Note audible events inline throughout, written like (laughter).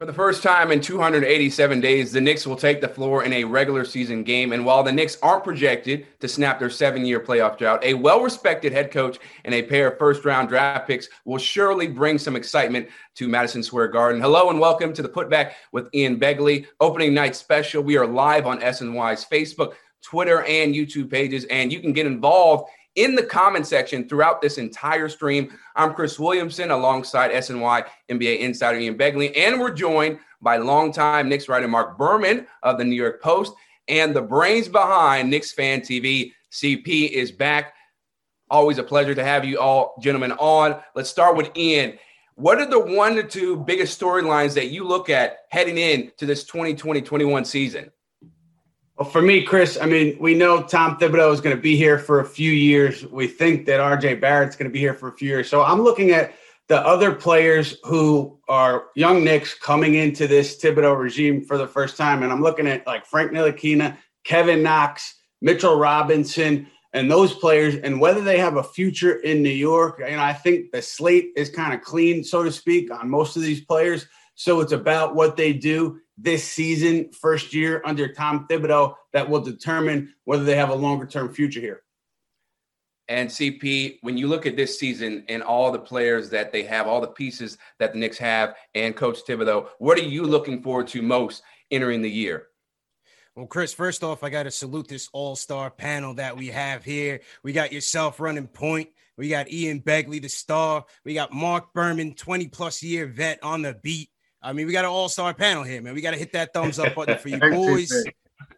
For the first time in 287 days, the Knicks will take the floor in a regular season game. And while the Knicks aren't projected to snap their seven year playoff drought, a well respected head coach and a pair of first round draft picks will surely bring some excitement to Madison Square Garden. Hello and welcome to the Putback with Ian Begley opening night special. We are live on SNY's Facebook, Twitter, and YouTube pages, and you can get involved in the comment section throughout this entire stream. I'm Chris Williamson alongside SNY NBA insider Ian Begley, and we're joined by longtime Knicks writer Marc Berman of the New York Post and the brains behind Knicks Fan TV. CP is back. Always a pleasure to have you all gentlemen on. Let's start with Ian. What are the one or two biggest storylines that you look at heading in to this 2020-21 season? Well, for me, Chris, I mean, we know Tom Thibodeau is going to be here for a few years. We think that RJ Barrett's going to be here for a few years. So I'm looking at the other players who are young Knicks coming into this Thibodeau regime for the first time. And I'm looking at like Frank Ntilikina, Kevin Knox, Mitchell Robinson, and those players, and whether they have a future in New York. And I think the slate is kind of clean, so to speak, on most of these players. So it's about what they do this season, first year under Tom Thibodeau, that will determine whether they have a longer term future here. And CP, when you look at this season and all the players that they have, all the pieces that the Knicks have, and Coach Thibodeau, what are you looking forward to most entering the year? Well, Chris, first off, I got to salute this all star panel that we have here. We got yourself running point. We got Ian Begley, the star. We got Marc Berman, 20 plus year vet on the beat. I mean, we got an all star panel here, man. We got to hit that thumbs up button for (laughs) you boys.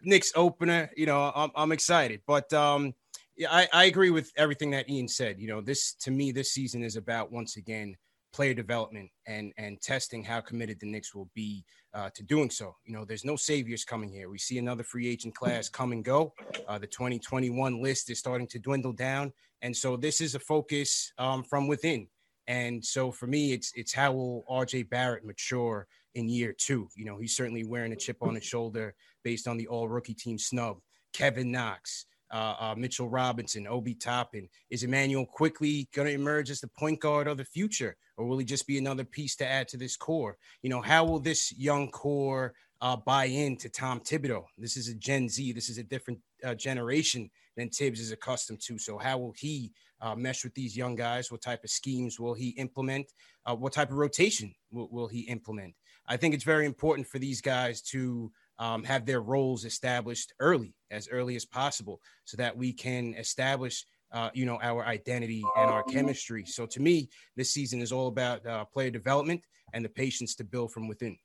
Knicks opener, you know, I'm, I'm excited, but um, yeah, I, I agree with everything that Ian said. You know, this to me, this season is about once again player development and and testing how committed the Knicks will be uh, to doing so. You know, there's no saviors coming here. We see another free agent class come and go. Uh, the 2021 list is starting to dwindle down, and so this is a focus um, from within. And so for me, it's it's how will RJ Barrett mature in year two? You know, he's certainly wearing a chip on his shoulder based on the all rookie team snub. Kevin Knox, uh, uh, Mitchell Robinson, Obi Toppin. Is Immanuel Quickley going to emerge as the point guard of the future, or will he just be another piece to add to this core? You know, how will this young core uh, buy into Tom Thibodeau? This is a Gen Z. This is a different uh, generation than Thibs is accustomed to. So how will he uh, mesh with these young guys? What type of schemes will he implement? Uh, what type of rotation will, will, he implement? I think it's very important for these guys to um, have their roles established early, as early as possible, so that we can establish, uh, you know, our identity and our chemistry. So to me, this season is all about uh, player development and the patience to build from within.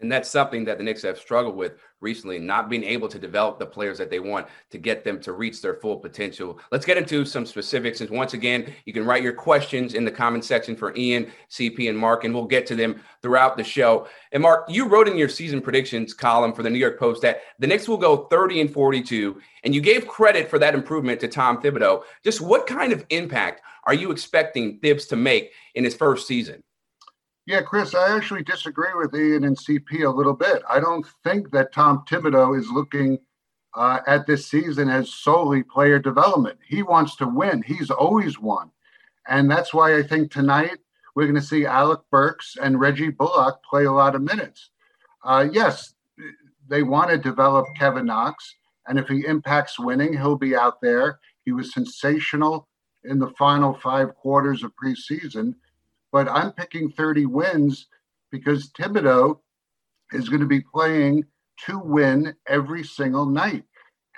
And that's something that the Knicks have struggled with recently, not being able to develop the players that they want to get them to reach their full potential. Let's get into some specifics. And once again, you can write your questions in the comment section for Ian, CP, and Marc, and we'll get to them throughout the show. And Marc, you wrote in your season predictions column for the New York Post that the Knicks will go 30 and 42, and you gave credit for that improvement to Tom Thibodeau. Just what kind of impact are you expecting Thibs to make in his first season? Yeah, Chris, I actually disagree with Ian and CP a little bit. I don't think that Tom Thibodeau is looking uh, at this season as solely player development. He wants to win. He's always won. And that's why I think tonight we're going to see Alec Burks and Reggie Bullock play a lot of minutes. Uh, yes, they want to develop Kevin Knox. And if he impacts winning, he'll be out there. He was sensational in the final five quarters of preseason but I'm picking 30 wins because Thibodeau is going to be playing to win every single night.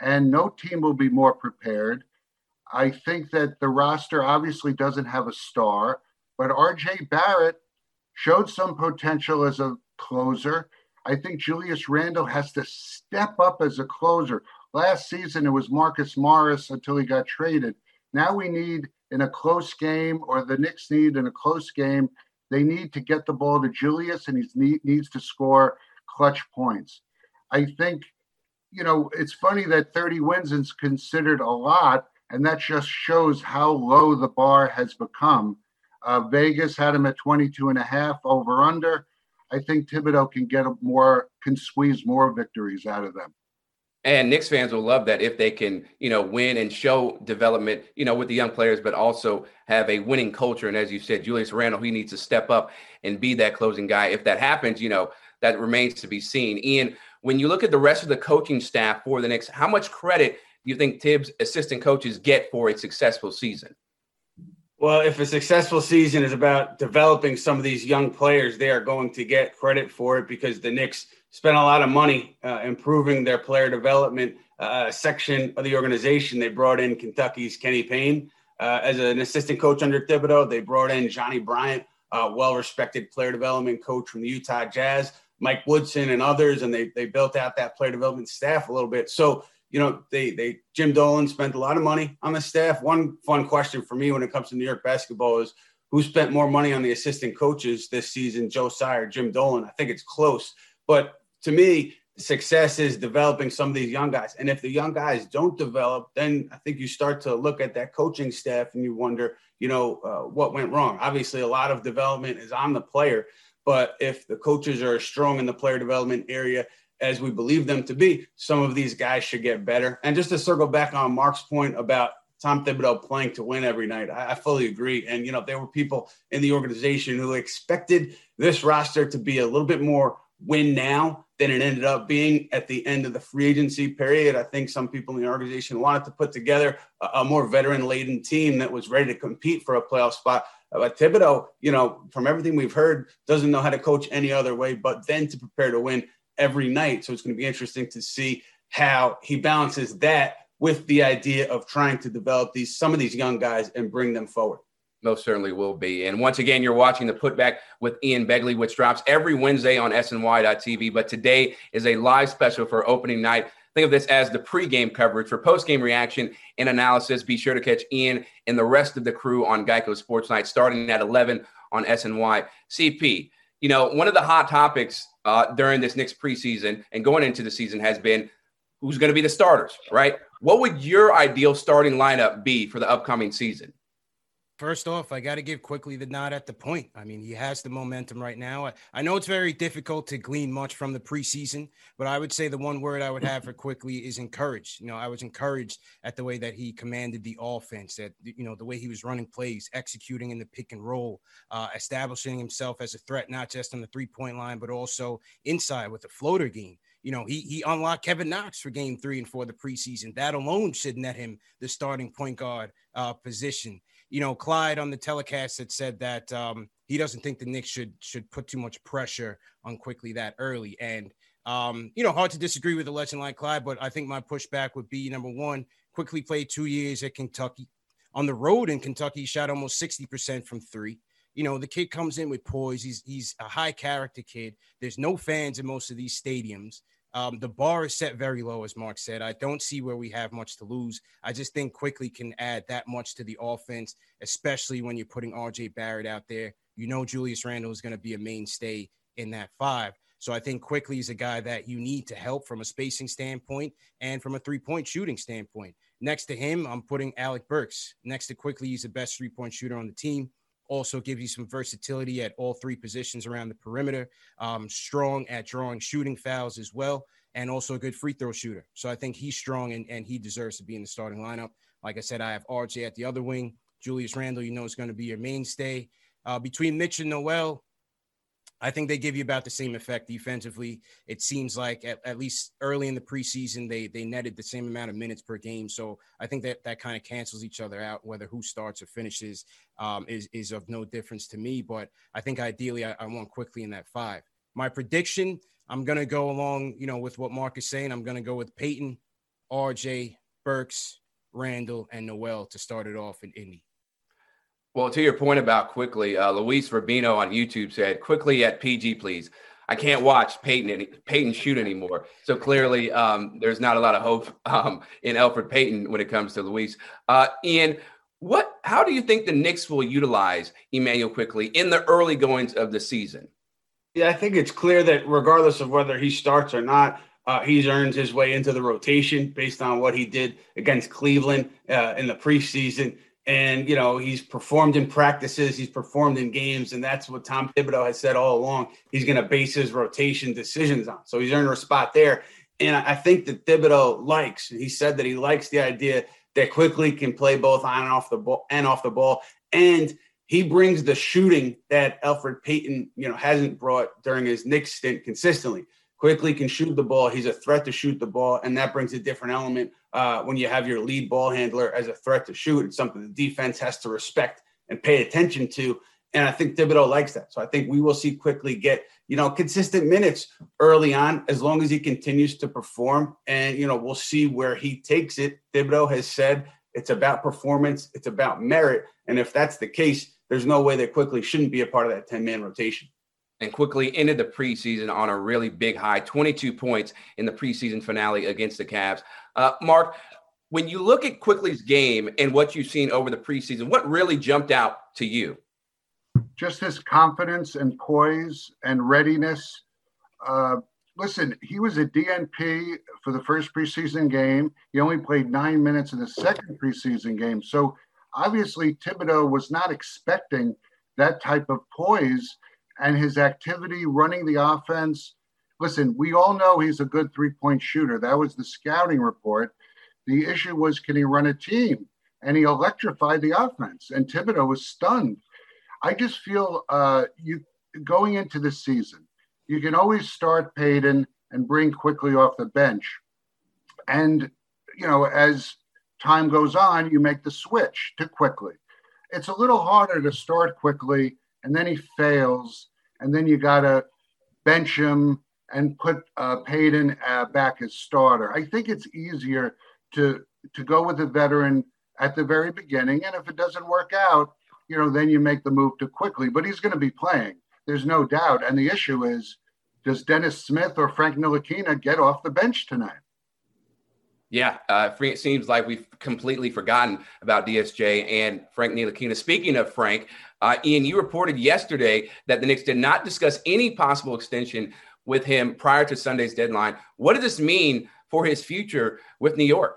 And no team will be more prepared. I think that the roster obviously doesn't have a star, but RJ Barrett showed some potential as a closer. I think Julius Randle has to step up as a closer. Last season, it was Marcus Morris until he got traded. Now we need in a close game, or the Knicks need in a close game, they need to get the ball to Julius, and he need, needs to score clutch points. I think, you know, it's funny that 30 wins is considered a lot, and that just shows how low the bar has become. Uh, Vegas had him at 22 and a half over under. I think Thibodeau can get more, can squeeze more victories out of them. And Knicks fans will love that if they can, you know, win and show development, you know, with the young players, but also have a winning culture. And as you said, Julius Randle, he needs to step up and be that closing guy. If that happens, you know, that remains to be seen. Ian, when you look at the rest of the coaching staff for the Knicks, how much credit do you think Thibs assistant coaches get for a successful season? Well, if a successful season is about developing some of these young players, they are going to get credit for it because the Knicks – spent a lot of money uh, improving their player development uh, section of the organization. They brought in Kentucky's Kenny Payne uh, as an assistant coach under Thibodeau. They brought in Johnny Bryant, well respected player development coach from the Utah Jazz, Mike Woodson, and others, and they, they built out that player development staff a little bit. So, you know, they they Jim Dolan spent a lot of money on the staff. One fun question for me when it comes to New York basketball is who spent more money on the assistant coaches this season, Joe Tsai, Jim Dolan? I think it's close. But to me, success is developing some of these young guys. And if the young guys don't develop, then I think you start to look at that coaching staff and you wonder, you know, uh, what went wrong. Obviously, a lot of development is on the player, but if the coaches are strong in the player development area, as we believe them to be, some of these guys should get better. And just to circle back on Marc's point about Tom Thibodeau playing to win every night. I, I, fully agree. And, you know, there were people in the organization who expected this roster to be a little bit more win now than it ended up being at the end of the free agency period. I think some people in the organization wanted to put together a, a more veteran laden team that was ready to compete for a playoff spot. Uh, but Thibodeau, you know, from everything we've heard, doesn't know how to coach any other way but then to prepare to win every night. So it's going to be interesting to see how he balances that with the idea of trying to develop these some of these young guys and bring them forward. Most certainly will be. And once again, you're watching the putback with Ian Begley, which drops every Wednesday on SNY.TV. But today is a live special for opening night. Think of this as the pregame coverage for postgame reaction and analysis. Be sure to catch Ian and the rest of the crew on Geico SportsNite starting at 11 on SNY. CP, you know, one of the hot topics uh, during this next preseason and going into the season has been who's going to be the starters, right? What would your ideal starting lineup be for the upcoming season? First off, I got to give Quickley the nod at the point. I mean, he has the momentum right now. I, I, know it's very difficult to glean much from the preseason, but I would say the one word I would have for Quickley is encouraged. You know, I was encouraged at the way that he commanded the offense, that, you know, the way he was running plays, executing in the pick and roll, uh, establishing himself as a threat, not just on the three point line, but also inside with the floater game you know, he he unlocked Kevin Knox for game three and four of the preseason. That alone should net him the starting point guard uh, position you know, Clyde on the telecast had said that um, he doesn't think the Knicks should should put too much pressure on Quickley that early. And um, you know, hard to disagree with a legend like Clyde, but I think my pushback would be number one, Quickley played two years at Kentucky. On the road in Kentucky, he shot almost 60% from three. you know, the kid comes in with poise. He's he's a high character kid. There's no fans in most of these stadiums. Um, the bar is set very low, as Marc said. I don't see where we have much to lose. I just think Quickley can add that much to the offense, especially when you're putting RJ Barrett out there. You know, Julius Randle is going to be a mainstay in that five. So I think Quickley is a guy that you need to help from a spacing standpoint and from a three point shooting standpoint. Next to him, I'm putting Alec Burks. Next to Quickley, he's the best three point shooter on the team also gives you some versatility at all three positions around the perimeter. Um, strong at drawing shooting fouls as well, and also a good free throw shooter. So I think he's strong and, and he deserves to be in the starting lineup. Like I said, I have RJ at the other wing. Julius Randle, you know, is going to be your mainstay. Uh, between Mitch and Noel, I think they give you about the same effect defensively. It seems like at, at, least early in the preseason, they they netted the same amount of minutes per game. So I think that that kind of cancels each other out. Whether who starts or finishes um, is is of no difference to me. But I think ideally, I, I want Quickley in that five. My prediction, I'm gonna go along, you know, with what Marc is saying. I'm gonna go with Payton, R.J. Burks, Randle, and Noel to start it off in Indy. Well, to your point about Quickley, uh, Luis Rubino on YouTube said, "Quickley at PG, please." I can't watch Payton any, Payton shoot anymore. So clearly, um, there's not a lot of hope (laughs) um, in Elfrid Payton when it comes to Luis. Uh, Ian, what? How do you think the Knicks will utilize Immanuel Quickley in the early goings of the season? Yeah, I think it's clear that regardless of whether he starts or not, uh, he's earned his way into the rotation based on what he did against Cleveland uh, in the preseason and you know he's performed in practices he's performed in games and that's what tom thibodeau has said all along he's going to base his rotation decisions on so he's earned a spot there and i think that thibodeau likes he said that he likes the idea that Quickley can play both on and off the ball and off the ball and he brings the shooting that Elfrid Payton, you know, hasn't brought during his Knicks stint consistently. Quickley can shoot the ball. He's a threat to shoot the ball, and that brings a different element uh, when you have your lead ball handler as a threat to shoot. It's something the defense has to respect and pay attention to. And I think Thibodeau likes that. So I think we will see Quickley get, you know, consistent minutes early on as long as he continues to perform. And, you know, we'll see where he takes it. Thibodeau has said it's about performance, it's about merit. And if that's the case, there's no way that Quickley shouldn't be a part of that 10 man rotation and Quickley ended the preseason on a really big high 22 points in the preseason finale against the Cavs. Uh, Marc, when you look at Quickley's game and what you've seen over the preseason, what really jumped out to you? Just his confidence and poise and readiness. Uh, listen, he was a DNP for the first preseason game. He only played nine minutes in the second preseason game. So obviously, Thibodeau was not expecting that type of poise and his activity running the offense. Listen, we all know he's a good three point shooter. That was the scouting report. The issue was can he run a team? And he electrified the offense. And Thibodeau was stunned. I just feel uh, you going into this season, you can always start Payton and bring Quickley off the bench. And, you know, as time goes on, you make the switch to Quickley. It's a little harder to start Quickley and then he fails, and then you got to bench him and put uh, Payton uh, back as starter. I think it's easier to to go with a veteran at the very beginning, and if it doesn't work out, you know, then you make the move to Quickley. But he's going to be playing. There's no doubt. And the issue is, does Dennis Smith or Frank Ntilikina get off the bench tonight? Yeah, uh, it seems like we've completely forgotten about DSJ and Frank Ntilikina. Speaking of Frank, uh, Ian, you reported yesterday that the Knicks did not discuss any possible extension with him prior to Sunday's deadline. What does this mean for his future with New York?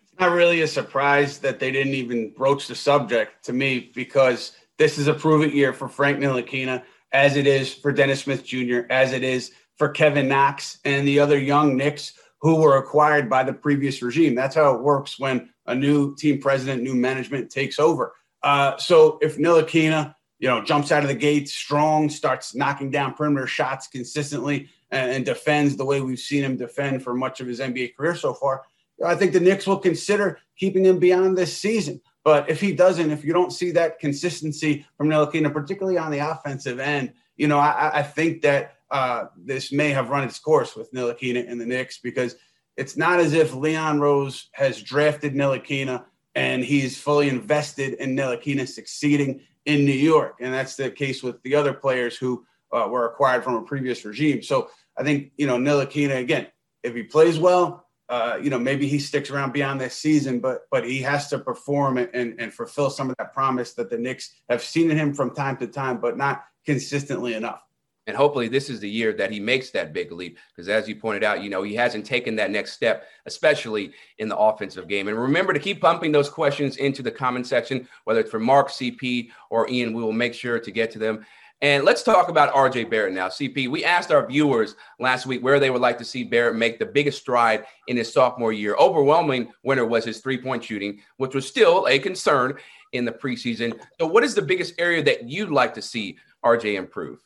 It's not really a surprise that they didn't even broach the subject to me because this is a proven year for Frank Ntilikina, as it is for Dennis Smith Jr., as it is for Kevin Knox and the other young Knicks who were acquired by the previous regime. That's how it works when a new team president, new management takes over. Uh, so if Ntilikina, you know, jumps out of the gate strong, starts knocking down perimeter shots consistently, and, and, defends the way we've seen him defend for much of his NBA career so far, I think the Knicks will consider keeping him beyond this season. But if he doesn't, if you don't see that consistency from Ntilikina, particularly on the offensive end, you know, I, I think that uh, this may have run its course with Ntilikina and the Knicks because it's not as if Leon Rose has drafted Ntilikina and he's fully invested in Ntilikina succeeding in New York. And that's the case with the other players who uh, were acquired from a previous regime. So I think, you know, Ntilikina, again, if he plays well, uh, you know, maybe he sticks around beyond this season, but but he has to perform and, and fulfill some of that promise that the Knicks have seen in him from time to time, but not consistently enough. And hopefully, this is the year that he makes that big leap. Because as you pointed out, you know, he hasn't taken that next step, especially in the offensive game. And remember to keep pumping those questions into the comment section, whether it's for Marc, CP, or Ian. We will make sure to get to them. And let's talk about RJ Barrett now. CP, we asked our viewers last week where they would like to see Barrett make the biggest stride in his sophomore year. Overwhelming winner was his three point shooting, which was still a concern in the preseason. So, what is the biggest area that you'd like to see RJ improve?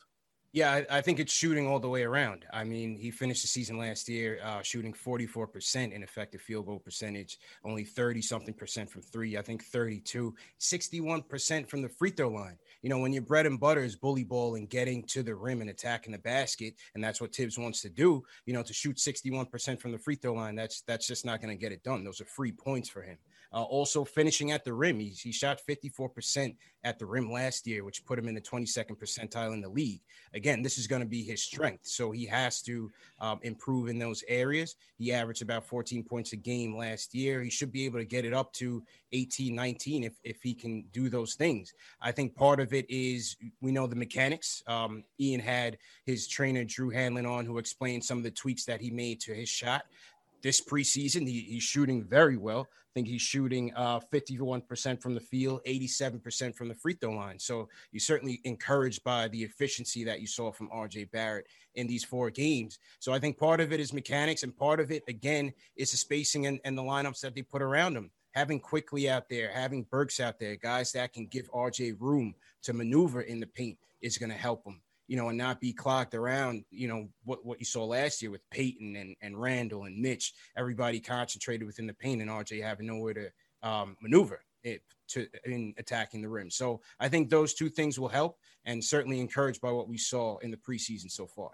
Yeah, I, think it's shooting all the way around. I mean, he finished the season last year uh, shooting 44% in effective field goal percentage, only 30 something percent from three, I think 32, 61% from the free throw line. You know, when your bread and butter is bully ball and getting to the rim and attacking the basket, and that's what Thibs wants to do, you know, to shoot 61% from the free throw line, that's that's just not going to get it done. Those are free points for him. Uh, also, finishing at the rim, he, he shot 54% at the rim last year, which put him in the 22nd percentile in the league. Again, this is going to be his strength. So he has to um, improve in those areas. He averaged about 14 points a game last year. He should be able to get it up to 18, 19 if, if he can do those things. I think part of it is we know the mechanics. Um, Ian had his trainer, Drew Hanlen, on who explained some of the tweaks that he made to his shot this preseason. He, he's shooting very well. I think he's shooting uh, 51% from the field, 87% from the free throw line. So you're certainly encouraged by the efficiency that you saw from RJ Barrett in these four games. So I think part of it is mechanics, and part of it, again, is the spacing and, and the lineups that they put around him. Having Quickley out there, having Burks out there, guys that can give RJ room to maneuver in the paint is going to help him you know, and not be clocked around, you know, what, what you saw last year with Payton and, and Randle and Mitch, everybody concentrated within the paint and RJ having nowhere to um, maneuver it to in attacking the rim. So I think those two things will help and certainly encouraged by what we saw in the preseason so far.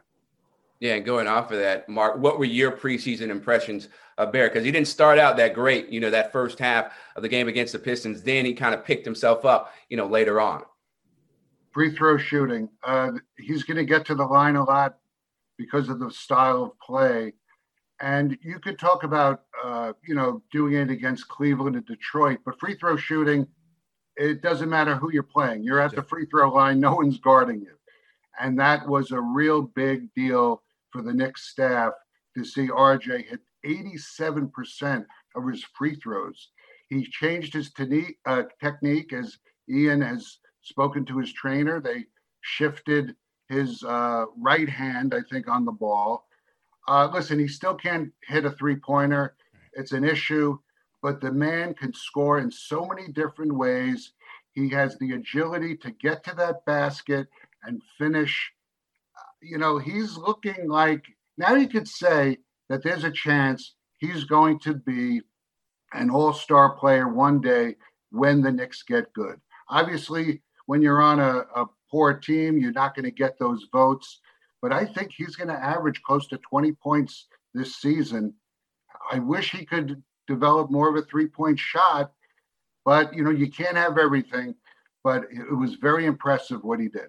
Yeah, and going off of that, Marc, what were your preseason impressions of Bear? Because he didn't start out that great, you know, that first half of the game against the Pistons. Then he kind of picked himself up, you know, later on free throw shooting. Uh, he's going to get to the line a lot because of the style of play. And you could talk about, uh, you know, doing it against Cleveland and Detroit, but free throw shooting, it doesn't matter who you're playing. You're at the free throw line, no one's guarding you. And that was a real big deal for the Knicks staff to see RJ hit 87% of his free throws. He changed his uh, technique, as Ian has spoken to his trainer. They shifted his uh, right hand, I think, on the ball. Uh, listen, he still can't hit a three pointer. It's an issue, but the man can score in so many different ways. He has the agility to get to that basket and finish. You know, he's looking like now you could say that there's a chance he's going to be an all star player one day when the Knicks get good. Obviously, when you're on a, a poor team, you're not going to get those votes. But I think he's going to average close to 20 points this season. I wish he could develop more of a three point shot, but you know, you can't have everything. But it was very impressive what he did.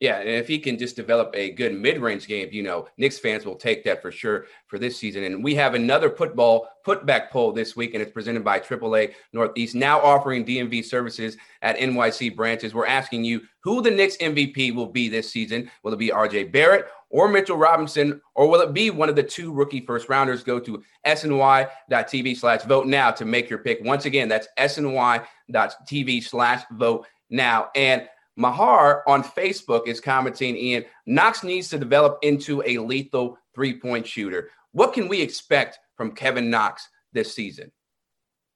Yeah, and if he can just develop a good mid-range game, you know, Knicks fans will take that for sure for this season. And we have another football putback poll this week, and it's presented by AAA Northeast, now offering DMV services at NYC branches. We're asking you who the Knicks MVP will be this season. Will it be RJ Barrett or Mitchell Robinson, or will it be one of the two rookie first rounders? Go to sny.tv slash vote now to make your pick. Once again, that's sny.tv slash vote now. And Mahar on Facebook is commenting, Ian, Knox needs to develop into a lethal three point shooter. What can we expect from Kevin Knox this season?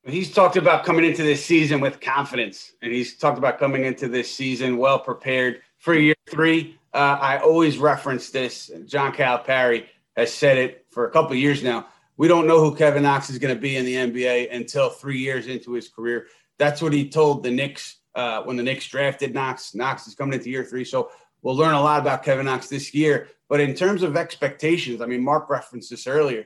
He's talked about coming into this season with confidence, and he's talked about coming into this season well prepared for year three. Uh, I always reference this. John Calipari has said it for a couple years now. We don't know who Kevin Knox is going to be in the NBA until three years into his career. That's what he told the Knicks uh, when the Knicks drafted Knox. Knox is coming into year three. So we'll learn a lot about Kevin Knox this year. But in terms of expectations, I mean, Marc referenced this earlier.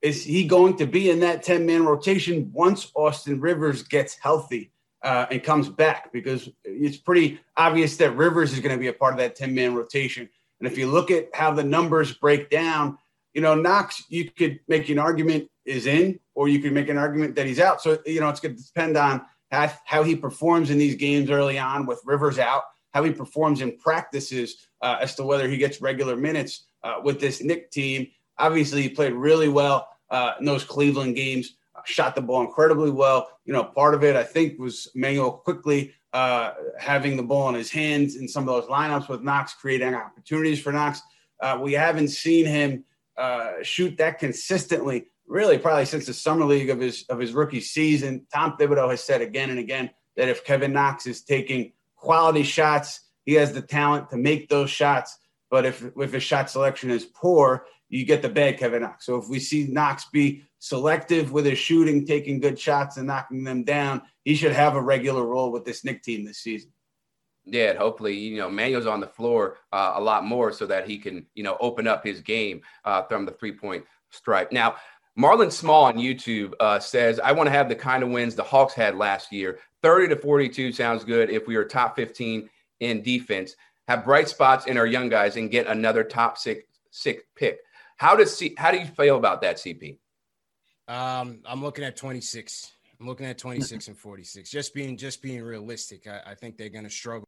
Is he going to be in that 10 man rotation once Austin Rivers gets healthy? uh, and comes back because it's pretty obvious that Rivers is going to be a part of that 10 man rotation. And if you look at how the numbers break down, you know, Knox, you could make an argument is in, or you could make an argument that he's out. So, you know, it's going to depend on how, he performs in these games early on with Rivers out, how he performs in practices uh, as to whether he gets regular minutes uh, with this Knick team. Obviously, he played really well uh, in those Cleveland games, uh, shot the ball incredibly well. You know, part of it, I think, was Manuel Quickley uh, having the ball in his hands in some of those lineups with Knox, creating opportunities for Knox. Uh, we haven't seen him shoot that consistently really probably since the summer league of his of his rookie season. Tom Thibodeau has said again and again that if Kevin Knox is taking quality shots, he has the talent to make those shots. But if if his shot selection is poor, you get the bad Kevin Knox. So if we see Knox be selective with his shooting, taking good shots and knocking them down, he should have a regular role with this Knick team this season. Yeah, hopefully, you know, Manuel's on the floor uh, a lot more so that he can, you know, open up his game uh, from the three point stripe. Now, Marlon Small on YouTube uh, says, I want to have the kind of wins the Hawks had last year. 30 to 42 sounds good if we are top 15 in defense, have bright spots in our young guys, and get another top six, six pick. How does C- how do you feel about that, CP? Um, I'm looking at 26. I'm looking at 26 and 46. Just being just being realistic, I, I think they're going to struggle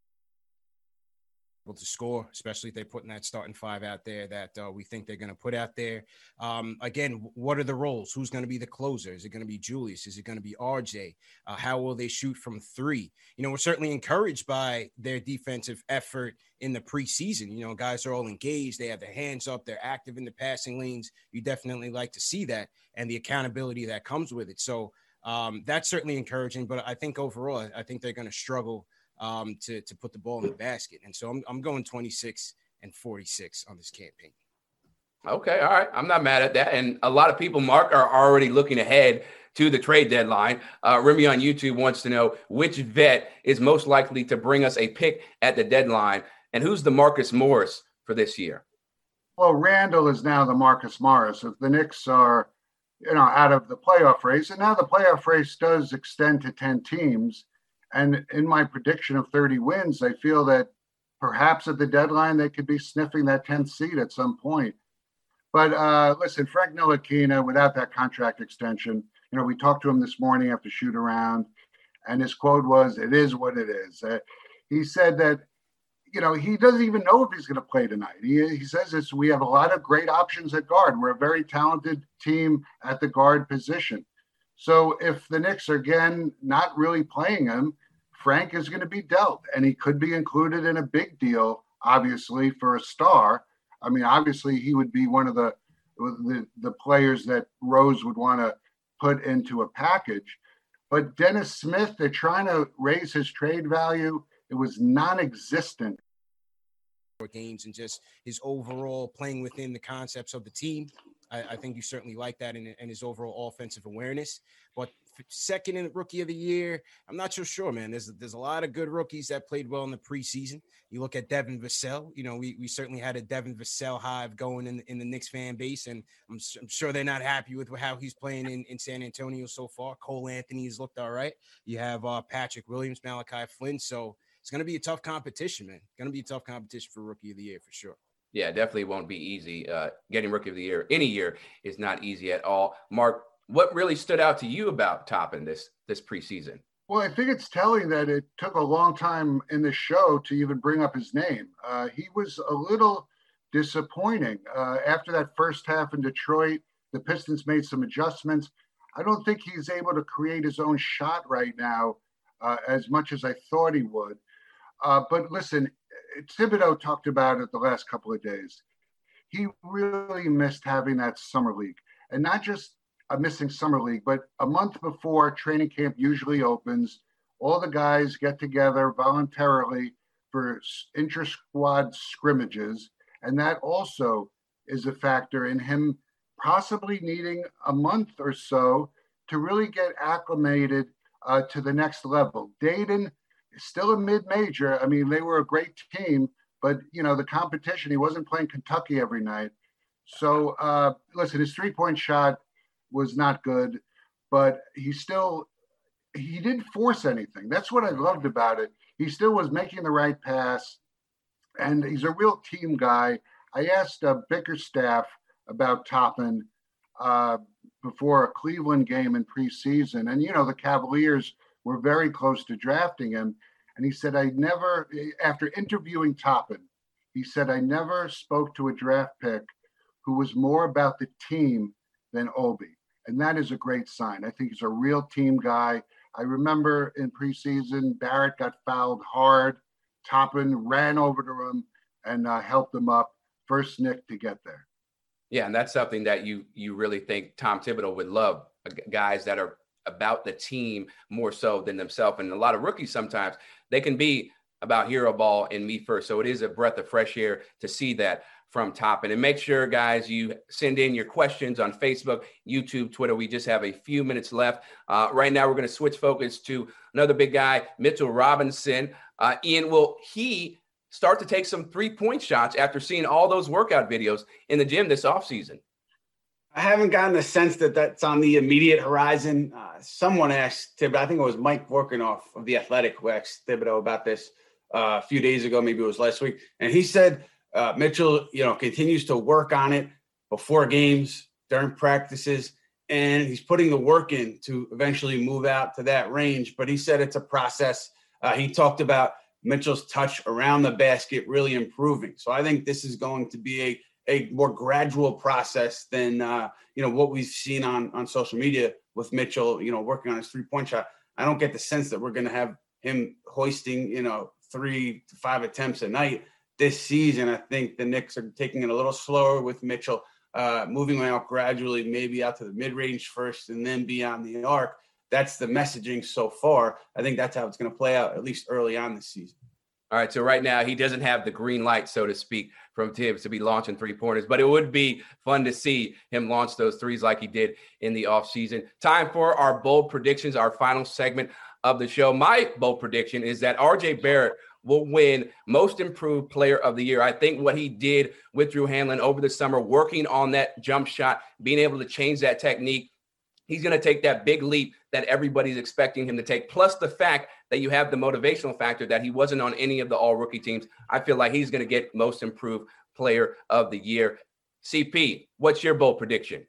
to score, especially if they're putting that starting five out there that uh, we think they're going to put out there. Um, again, what are the roles? Who's going to be the closer? Is it going to be Julius? Is it going to be RJ? Uh, how will they shoot from three? You know, we're certainly encouraged by their defensive effort in the preseason. You know, guys are all engaged. They have their hands up. They're active in the passing lanes. You definitely like to see that and the accountability that comes with it. So um, that's certainly encouraging. But I think overall, I think they're going to struggle um, to to put the ball in the basket. And so I'm I'm going 26 and 46 on this campaign. Okay, all right. I'm not mad at that. And a lot of people, Marc, are already looking ahead to the trade deadline. Uh, Remy on YouTube wants to know which vet is most likely to bring us a pick at the deadline, and who's the Marcus Morris for this year. Well, Randle is now the Marcus Morris. If the Knicks are, you know, out of the playoff race, and now the playoff race does extend to ten teams, and in my prediction of 30 wins, I feel that perhaps at the deadline they could be sniffing that 10th seed at some point. But uh, listen, Frank Ntilikina, without that contract extension, you know, we talked to him this morning after shoot around, and his quote was, "It is what it is." Uh, he said that, you know, he doesn't even know if he's going to play tonight. He, he says this: we have a lot of great options at guard. We're a very talented team at the guard position. So if the Knicks are again not really playing him, Frank is going to be dealt, and he could be included in a big deal, obviously for a star. I mean, obviously he would be one of the the, the players that Rose would want to put into a package. But Dennis Smith, they're trying to raise his trade value. It was non-existent games and just his overall playing within the concepts of the team. I, I think you certainly like that and, his overall offensive awareness. But second in rookie of the year, I'm not so sure, man. There's there's a lot of good rookies that played well in the preseason. You look at Devin Vassell. You know, we, we certainly had a Devin Vassell hive going in in the Knicks fan base, and I'm, I'm sure they're not happy with how he's playing in, in San Antonio so far. Cole Anthony has looked all right. You have uh, Patrick Williams, Malachi Flynn. So it's going to be a tough competition, man. Going to be a tough competition for rookie of the year for sure. Yeah, definitely won't be easy. Uh, getting rookie of the year any year is not easy at all. Marc, what really stood out to you about Toppin this this preseason? Well, I think it's telling that it took a long time in the show to even bring up his name. Uh, he was a little disappointing uh, after that first half in Detroit. The Pistons made some adjustments. I don't think he's able to create his own shot right now uh, as much as I thought he would. Uh, but listen, Thibodeau talked about it the last couple of days. He really missed having that summer league, and not just a missing summer league, but a month before training camp usually opens, all the guys get together voluntarily for inter squad scrimmages, and that also is a factor in him possibly needing a month or so to really get acclimated uh, to the next level. Dayton still a mid-major. I mean, they were a great team, but you know the competition. He wasn't playing Kentucky every night. So uh, listen, his three-point shot was not good, but he still he didn't force anything. That's what I loved about it. He still was making the right pass, and he's a real team guy. I asked uh, Bickerstaff about Toppin uh, before a Cleveland game in preseason, and you know the Cavaliers were very close to drafting him, and he said I never, after interviewing Toppin, he said I never spoke to a draft pick who was more about the team than Obi, and that is a great sign. I think he's a real team guy. I remember in preseason, Barrett got fouled hard. Toppin ran over to him and uh, helped him up. First Knick to get there. Yeah, and that's something that you you really think Tom Thibodeau would love uh, guys that are about the team more so than themselves. And a lot of rookies sometimes they can be about hero ball and me first. So it is a breath of fresh air to see that from Toppin. And make sure, guys, you send in your questions on Facebook, YouTube, Twitter. We just have a few minutes left. Uh, right now, we're going to switch focus to another big guy, Mitchell Robinson. Uh, Ian, will he start to take some three point shots after seeing all those workout videos in the gym this offseason? I haven't gotten the sense that that's on the immediate horizon. Uh, someone asked Thibodeau, I think it was Mike Vorkunov of The Athletic who asked Thibodeau about this uh, a few days ago, maybe it was last week. And he said uh, Mitchell, you know, continues to work on it before games, during practices, and he's putting the work in to eventually move out to that range. But he said it's a process. Uh, he talked about Mitchell's touch around the basket really improving. So I think this is going to be a a more gradual process than uh, you know what we've seen on on social media with Mitchell. You know, working on his three point shot. I don't get the sense that we're going to have him hoisting you know three to five attempts a night this season. I think the Knicks are taking it a little slower with Mitchell, uh, moving him out gradually, maybe out to the mid range first, and then beyond the arc that's the messaging so far. I think that's how it's going to play out, at least early on this season. All right. So right now he doesn't have the green light, so to speak, from Thibs to be launching three pointers, but it would be fun to see him launch those threes like he did in the offseason. Time for our bold predictions, our final segment of the show. My bold prediction is that RJ Barrett will win most improved player of the year. I think what he did with Drew Hanlen over the summer, working on that jump shot, being able to change that technique, he's going to take that big leap that everybody's expecting him to take. Plus the fact that you have the motivational factor that he wasn't on any of the all rookie teams. I feel like he's going to get most improved player of the year. CP, what's your bold prediction?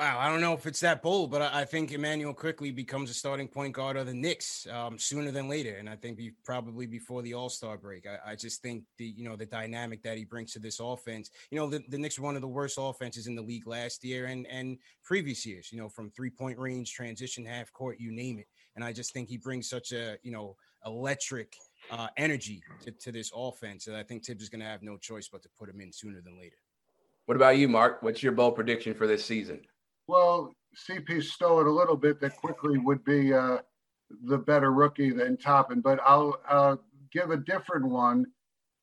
Wow, I don't know if it's that bold, but I, think Immanuel Quickley becomes a starting point guard of the Knicks um, sooner than later, and I think be, probably before the All Star break. I, I, just think the you know the dynamic that he brings to this offense. You know, the, the Knicks were one of the worst offenses in the league last year and and previous years. You know, from three point range, transition, half court, you name it. And I just think he brings such a you know electric uh, energy to, to this offense that I think Thibs is going to have no choice but to put him in sooner than later. What about you, Marc? What's your bold prediction for this season? Well, CP stole it a little bit that Quickley would be uh, the better rookie than Toppin, but I'll uh, give a different one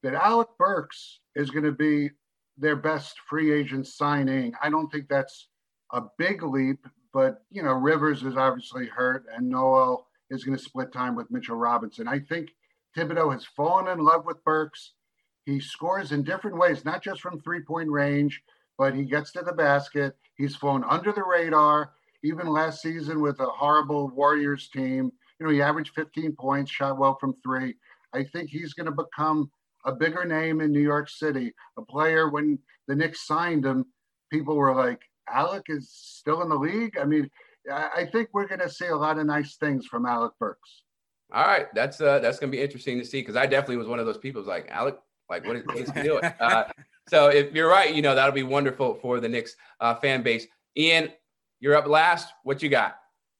that Alec Burks is going to be their best free agent signing. I don't think that's a big leap, but you know Rivers is obviously hurt, and Noel is going to split time with Mitchell Robinson. I think Thibodeau has fallen in love with Burks. He scores in different ways, not just from three point range, but he gets to the basket. He's flown under the radar. Even last season with a horrible Warriors team, you know, he averaged 15 points, shot well from three. I think he's going to become a bigger name in New York City. A player when the Knicks signed him, people were like, Alec is still in the league. I mean, I think we're going to see a lot of nice things from Alec Burks. All right, that's uh, that's going to be interesting to see because I definitely was one of those people. Was like Alec, like what is, what is he doing? (laughs) Uh, so if you're right, you know, that'll be wonderful for the Knicks uh, fan base. Ian, you're up last. What you got?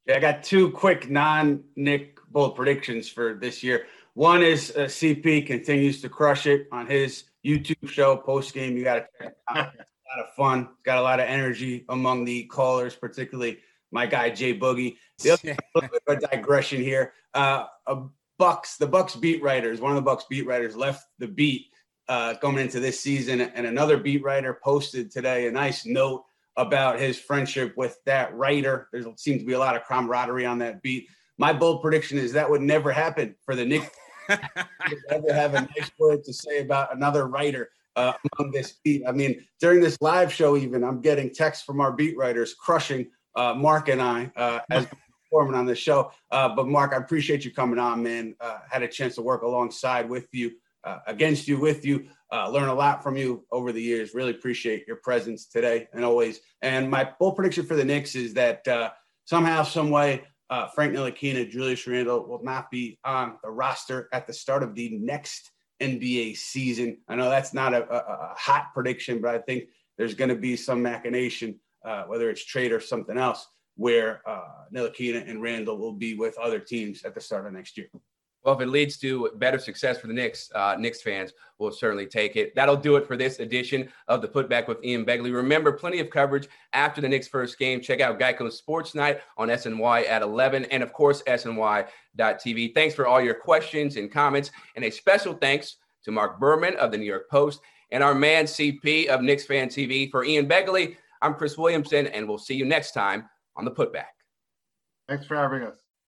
Yeah, I got two quick non-Knick bold predictions for this year. One is uh, CP continues to crush it on his YouTube show post game. You got to check it out. (laughs) A lot of fun. It's got a lot of energy among the callers, particularly my guy Jay Boogie. The other (laughs) little bit of a digression here. Uh, a Bucks, the Bucks beat writers, one of the Bucks beat writers left the beat uh, going into this season. And another beat writer posted today a nice note about his friendship with that writer. There seems to be a lot of camaraderie on that beat. My bold prediction is that would never happen for the Knicks. (laughs) never have a nice word to say about another writer uh, among this beat. I mean, during this live show, even I'm getting texts from our beat writers crushing uh, Marc and I uh, as (laughs) performing on the show. Uh, but Marc, I appreciate you coming on, man. Uh, had a chance to work alongside with you, uh, against you, with you. Uh, learn a lot from you over the years. Really appreciate your presence today and always. And my bold prediction for the Knicks is that uh, somehow, some way, uh, Frank Ntilikina, Julius Randle will not be on the roster at the start of the next NBA season. I know that's not a, a, a hot prediction, but I think there's going to be some machination, uh, whether it's trade or something else, where uh, Ntilikina and Randle will be with other teams at the start of next year. Well, if it leads to better success for the Knicks, uh, Knicks fans will certainly take it. That'll do it for this edition of the Putback with Ian Begley. Remember, plenty of coverage after the Knicks' first game. Check out Geico's SportsNite on SNY at 11, and of course, SNY.TV. Thanks for all your questions and comments, and a special thanks to Marc Berman of the New York Post and our man CP of Knicks Fan TV. For Ian Begley, I'm Chris Williamson, and we'll see you next time on the Putback. Thanks for having us.